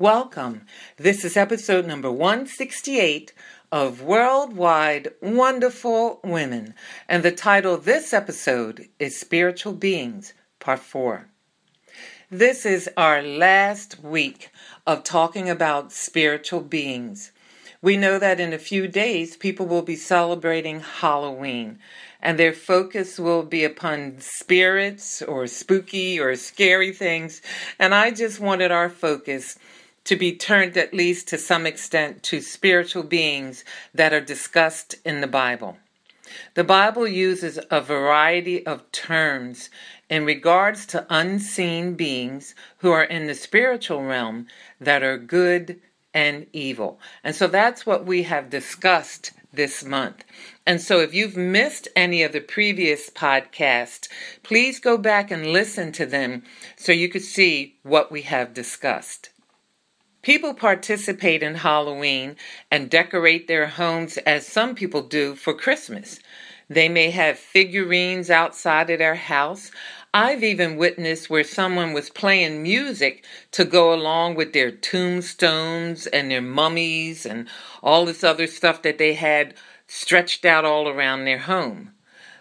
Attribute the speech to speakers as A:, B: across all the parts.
A: Welcome. This is episode number 168 of Worldwide Wonderful Women, and the title of this episode is Spiritual Beings, Part 4. This is our last week of talking about spiritual beings. We know that in a few days people will be celebrating Halloween, and their focus will be upon spirits or spooky or scary things. And I just wanted our focus to be turned at least to some extent to spiritual beings that are discussed in the Bible. The Bible uses a variety of terms in regards to unseen beings who are in the spiritual realm that are good and evil. And so that's what we have discussed this month. And so if you've missed any of the previous podcasts, please go back and listen to them so you could see what we have discussed. People participate in Halloween and decorate their homes as some people do for Christmas. They may have figurines outside of their house. I've even witnessed where someone was playing music to go along with their tombstones and their mummies and all this other stuff that they had stretched out all around their home.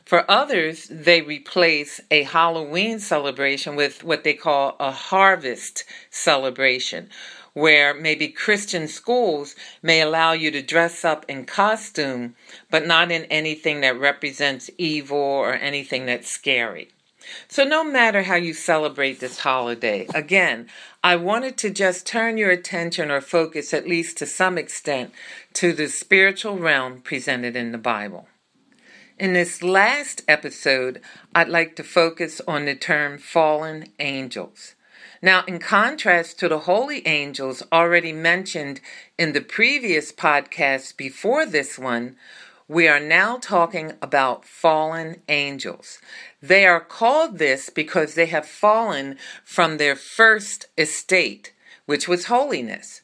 A: For others, they replace a Halloween celebration with what they call a harvest celebration, where maybe Christian schools may allow you to dress up in costume, but not in anything that represents evil or anything that's scary. So, no matter how you celebrate this holiday, again, I wanted to just turn your attention or focus, at least to some extent, to the spiritual realm presented in the Bible. In this last episode, I'd like to focus on the term fallen angels. Now, in contrast to the holy angels already mentioned in the previous podcast before this one, we are now talking about fallen angels. They are called this because they have fallen from their first estate, which was holiness.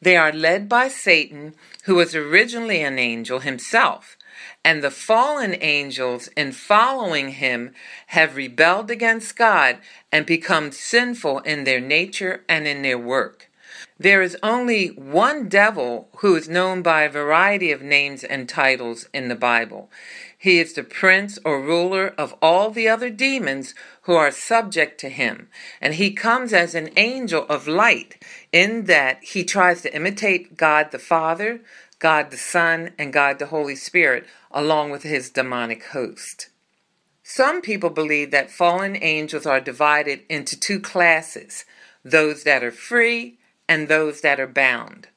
A: They are led by Satan, who was originally an angel himself. And the fallen angels, in following him, have rebelled against God and become sinful in their nature and in their work. There is only one devil who is known by a variety of names and titles in the Bible. He is the prince or ruler of all the other demons who are subject to him. And he comes as an angel of light in that he tries to imitate God the Father, God the Son, and God the Holy Spirit, along with his demonic host. Some people believe that fallen angels are divided into two classes those that are free and those that are bound.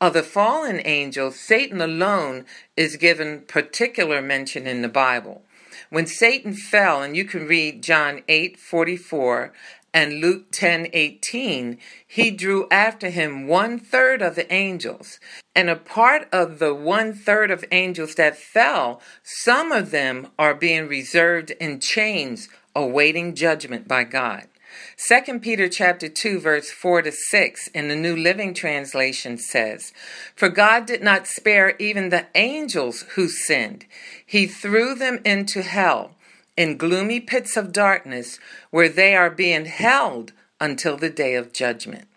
A: Of the fallen angels, Satan alone is given particular mention in the Bible. When Satan fell, and you can read John 8 44 and Luke 10:18, he drew after him one third of the angels. And a part of the one third of angels that fell, some of them are being reserved in chains, awaiting judgment by God. 2 Peter chapter 2 verse 4 to 6 in the New Living Translation says, For God did not spare even the angels who sinned. He threw them into hell in gloomy pits of darkness where they are being held until the day of judgment.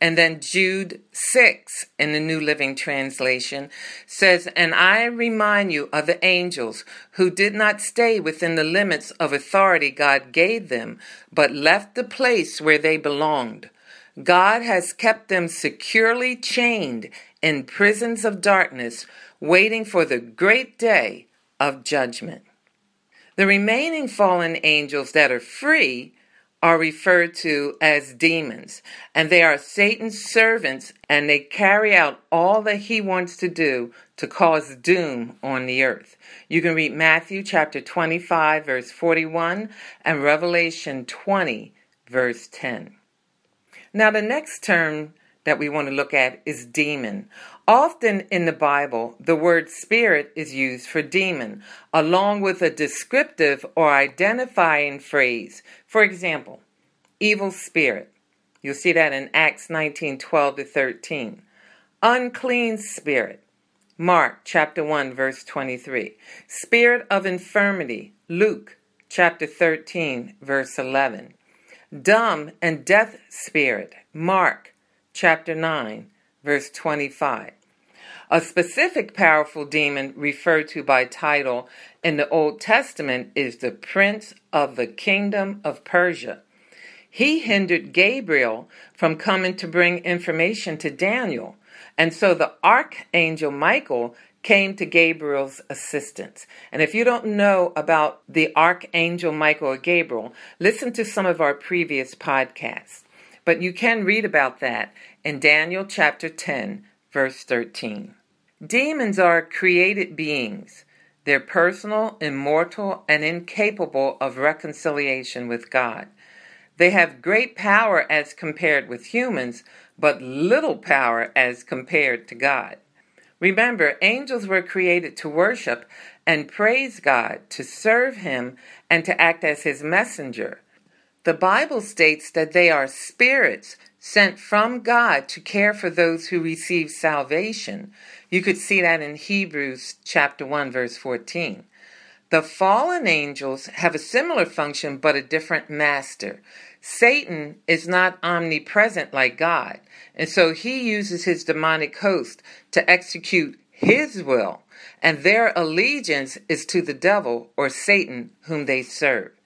A: And then Jude 6 in the New Living Translation says, And I remind you of the angels who did not stay within the limits of authority God gave them, but left the place where they belonged. God has kept them securely chained in prisons of darkness, waiting for the great day of judgment. The remaining fallen angels that are free are referred to as demons, and they are Satan's servants, and they carry out all that he wants to do to cause doom on the earth. You can read Matthew chapter 25, verse 41, and Revelation 20, verse 10. Now, the next term that we want to look at is demon. Often in the Bible, the word spirit is used for demon, along with a descriptive or identifying phrase. For example, evil spirit. You'll see that in Acts 19 12 to 13. Unclean spirit. Mark chapter 1, verse 23. Spirit of infirmity. Luke chapter 13, verse 11. Dumb and deaf spirit. Mark chapter 9, verse 25. A specific powerful demon referred to by title in the Old Testament is the prince of the kingdom of Persia. He hindered Gabriel from coming to bring information to Daniel, and so the archangel Michael came to Gabriel's assistance. And if you don't know about the archangel Michael or Gabriel, listen to some of our previous podcasts. But you can read about that in Daniel chapter 10, verse 13. Demons are created beings. They're personal, immortal, and incapable of reconciliation with God. They have great power as compared with humans, but little power as compared to God. Remember, angels were created to worship and praise God, to serve Him, and to act as His messenger. The Bible states that they are spirits sent from God to care for those who receive salvation. You could see that in Hebrews chapter 1 verse 14. The fallen angels have a similar function but a different master. Satan is not omnipresent like God, and so he uses his demonic host to execute his will, and their allegiance is to the devil or Satan whom they serve.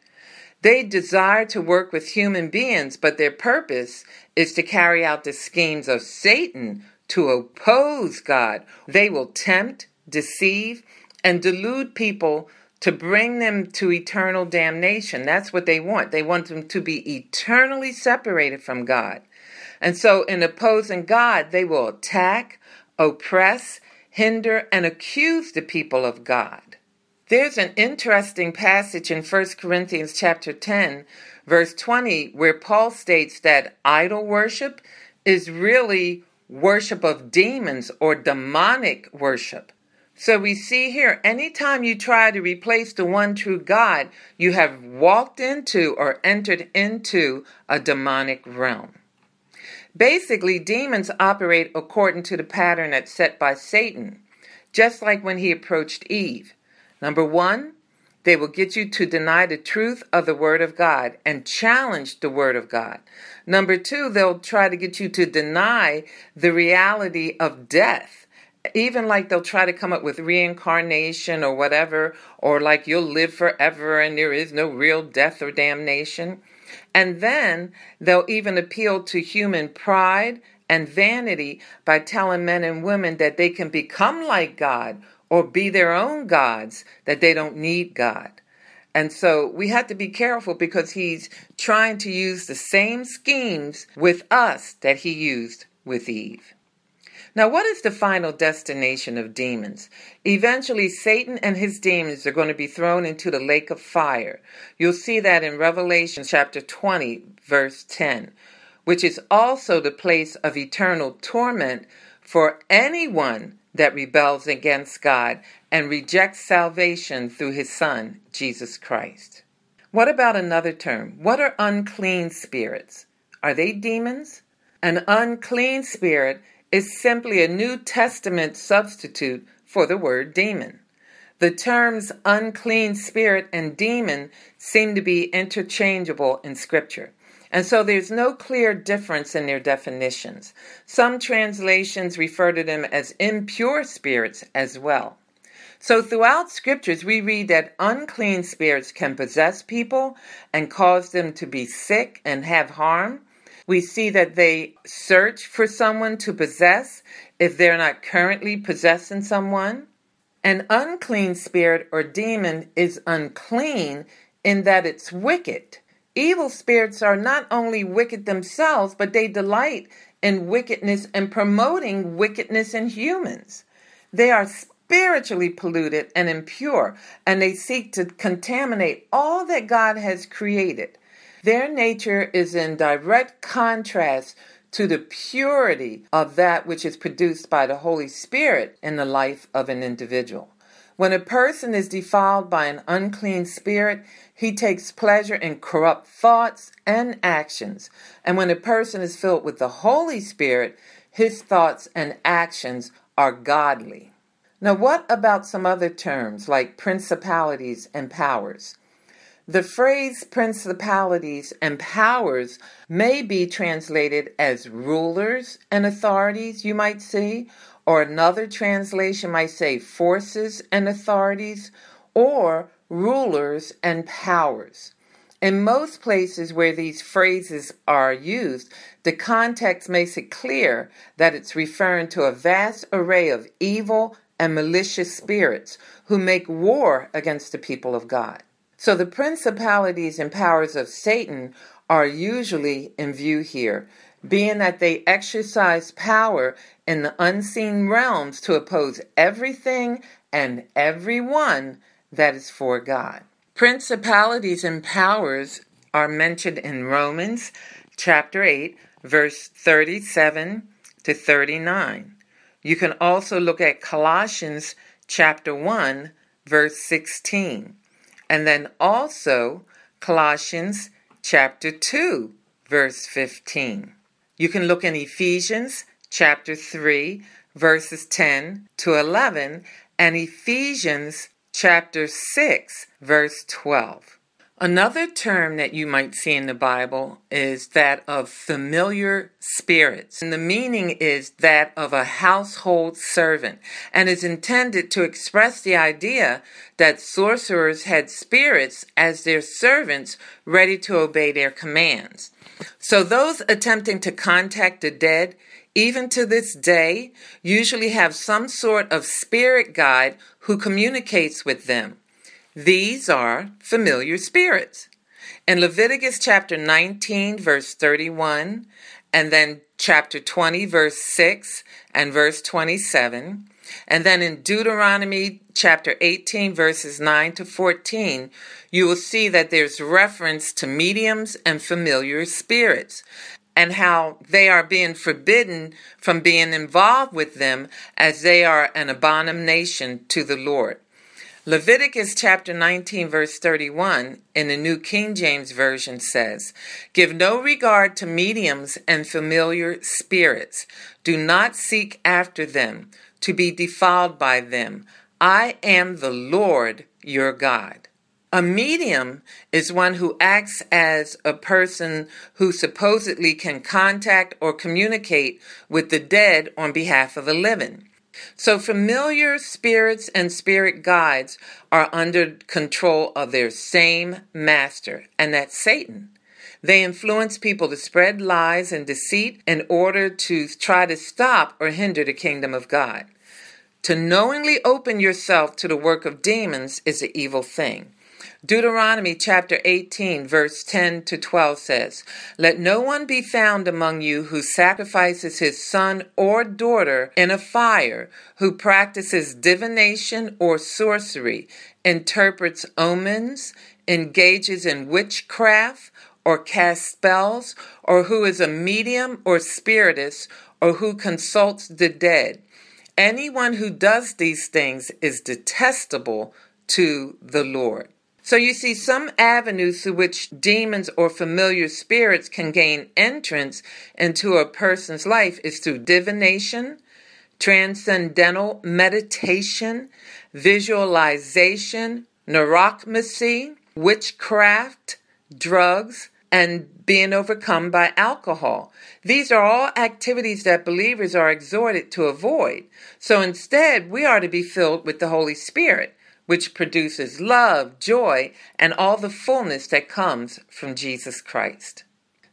A: They desire to work with human beings, but their purpose is to carry out the schemes of Satan to oppose God. They will tempt, deceive, and delude people to bring them to eternal damnation. That's what they want. They want them to be eternally separated from God. And so, in opposing God, they will attack, oppress, hinder, and accuse the people of God. There's an interesting passage in 1 Corinthians chapter 10, verse 20, where Paul states that idol worship is really worship of demons or demonic worship. So we see here, anytime you try to replace the one true God, you have walked into or entered into a demonic realm. Basically, demons operate according to the pattern that's set by Satan, just like when he approached Eve. Number one, they will get you to deny the truth of the Word of God and challenge the Word of God. Number two, they'll try to get you to deny the reality of death. Even like they'll try to come up with reincarnation or whatever, or like you'll live forever and there is no real death or damnation. And then they'll even appeal to human pride and vanity by telling men and women that they can become like God or be their own gods, that they don't need God. And so we have to be careful because he's trying to use the same schemes with us that he used with Eve. Now, what is the final destination of demons? Eventually, Satan and his demons are going to be thrown into the lake of fire. You'll see that in Revelation chapter 20, verse 10, which is also the place of eternal torment for anyone that rebels against God and rejects salvation through his Son, Jesus Christ. What about another term? What are unclean spirits? Are they demons? An unclean spirit is simply a New Testament substitute for the word demon. The terms unclean spirit and demon seem to be interchangeable in Scripture. And so there's no clear difference in their definitions. Some translations refer to them as impure spirits as well. So throughout scriptures, we read that unclean spirits can possess people and cause them to be sick and have harm. We see that they search for someone to possess if they're not currently possessing someone. An unclean spirit or demon is unclean in that it's wicked. Evil spirits are not only wicked themselves, but they delight in wickedness and promoting wickedness in humans. They are spiritually polluted and impure, and they seek to contaminate all that God has created. Their nature is in direct contrast to the purity of that which is produced by the Holy Spirit in the life of an individual. When a person is defiled by an unclean spirit, he takes pleasure in corrupt thoughts and actions. And when a person is filled with the Holy Spirit, his thoughts and actions are godly. Now, what about some other terms like principalities and powers? The phrase principalities and powers may be translated as rulers and authorities, you might see, or another translation might say forces and authorities, or rulers and powers. In most places where these phrases are used, the context makes it clear that it's referring to a vast array of evil and malicious spirits who make war against the people of God. So the principalities and powers of Satan are usually in view here, being that they exercise power in the unseen realms to oppose everything and everyone that is for God. Principalities and powers are mentioned in Romans chapter 8, verse 37 to 39. You can also look at Colossians chapter 1, verse 16, and then also Colossians chapter 2, verse 15. You can look in Ephesians chapter 3, verses 10 to 11, and Ephesians chapter 6, verse 12. Another term that you might see in the Bible is that of familiar spirits. And the meaning is that of a household servant and is intended to express the idea that sorcerers had spirits as their servants ready to obey their commands. So those attempting to contact the dead even to this day, usually have some sort of spirit guide who communicates with them. These are familiar spirits. In Leviticus chapter 19, verse 31, and then chapter 20, verse 6 and verse 27, and then in Deuteronomy chapter 18, verses 9 to 14, you will see that there's reference to mediums and familiar spirits and how they are being forbidden from being involved with them as they are an abomination to the Lord. Leviticus chapter 19, verse 31 in the New King James Version says, Give no regard to mediums and familiar spirits. Do not seek after them to be defiled by them. I am the Lord your God. A medium is one who acts as a person who supposedly can contact or communicate with the dead on behalf of the living. So, familiar spirits and spirit guides are under control of their same master, and that's Satan. They influence people to spread lies and deceit in order to try to stop or hinder the kingdom of God. To knowingly open yourself to the work of demons is an evil thing. Deuteronomy chapter 18, verse 10 to 12 says, Let no one be found among you who sacrifices his son or daughter in a fire, who practices divination or sorcery, interprets omens, engages in witchcraft, or casts spells, or who is a medium or spiritist, or who consults the dead. Anyone who does these things is detestable to the Lord. So you see some avenues through which demons or familiar spirits can gain entrance into a person's life is through divination, transcendental meditation, visualization, necromancy, witchcraft, drugs, and being overcome by alcohol. These are all activities that believers are exhorted to avoid. So instead, we are to be filled with the Holy Spirit which produces love, joy, and all the fullness that comes from Jesus Christ.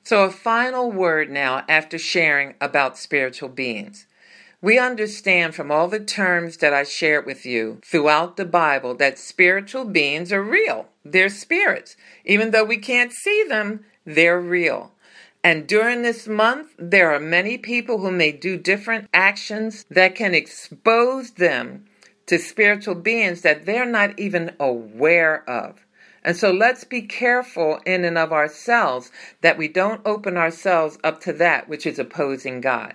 A: So, a final word now after sharing about spiritual beings. We understand from all the terms that I shared with you throughout the Bible that spiritual beings are real. They're spirits. Even though we can't see them, they're real. And during this month, there are many people who may do different actions that can expose them to spiritual beings that they're not even aware of. And so let's be careful in and of ourselves that we don't open ourselves up to that which is opposing God.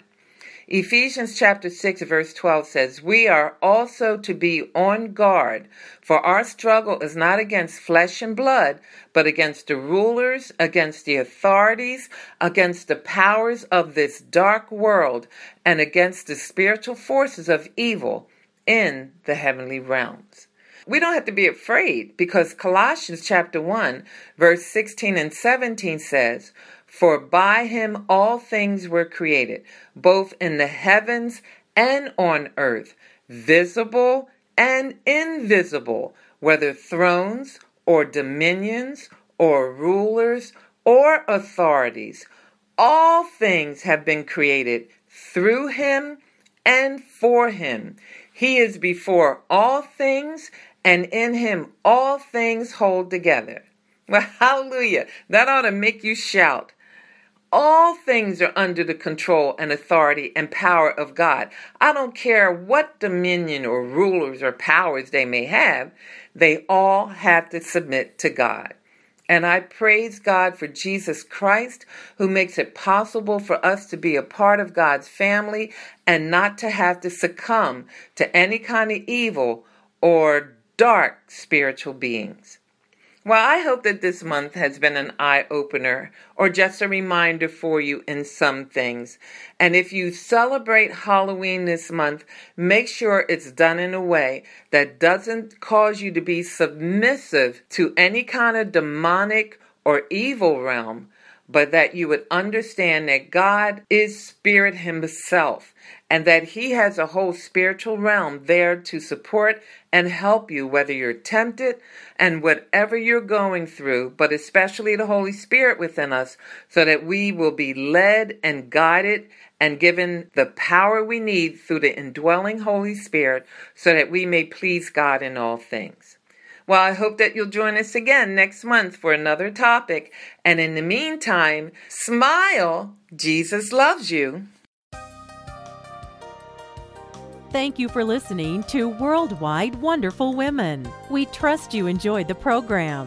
A: Ephesians chapter 6 verse 12 says, We are also to be on guard, for our struggle is not against flesh and blood, but against the rulers, against the authorities, against the powers of this dark world, and against the spiritual forces of evil in the heavenly realms. We don't have to be afraid because Colossians chapter 1 verse 16 and 17 says, for by him all things were created, both in the heavens and on earth, visible and invisible, whether thrones or dominions or rulers or authorities. All things have been created through him and for him. He is before all things, and in him all things hold together. Well, hallelujah. That ought to make you shout all things are under the control and authority and power of God. I don't care what dominion or rulers or powers they may have, they all have to submit to God. And I praise God for Jesus Christ, who makes it possible for us to be a part of God's family and not to have to succumb to any kind of evil or dark spiritual beings. Well, I hope that this month has been an eye opener or just a reminder for you in some things. And if you celebrate Halloween this month, make sure it's done in a way that doesn't cause you to be submissive to any kind of demonic or evil realm, but that you would understand that God is Spirit Himself and that He has a whole spiritual realm there to support and help you, whether you're tempted and whatever you're going through, but especially the Holy Spirit within us, so that we will be led and guided and given the power we need through the indwelling Holy Spirit so that we may please God in all things. Well, I hope that you'll join us again next month for another topic. And in the meantime, smile. Jesus loves you.
B: Thank you for listening to Worldwide Wonderful Women. We trust you enjoyed the program.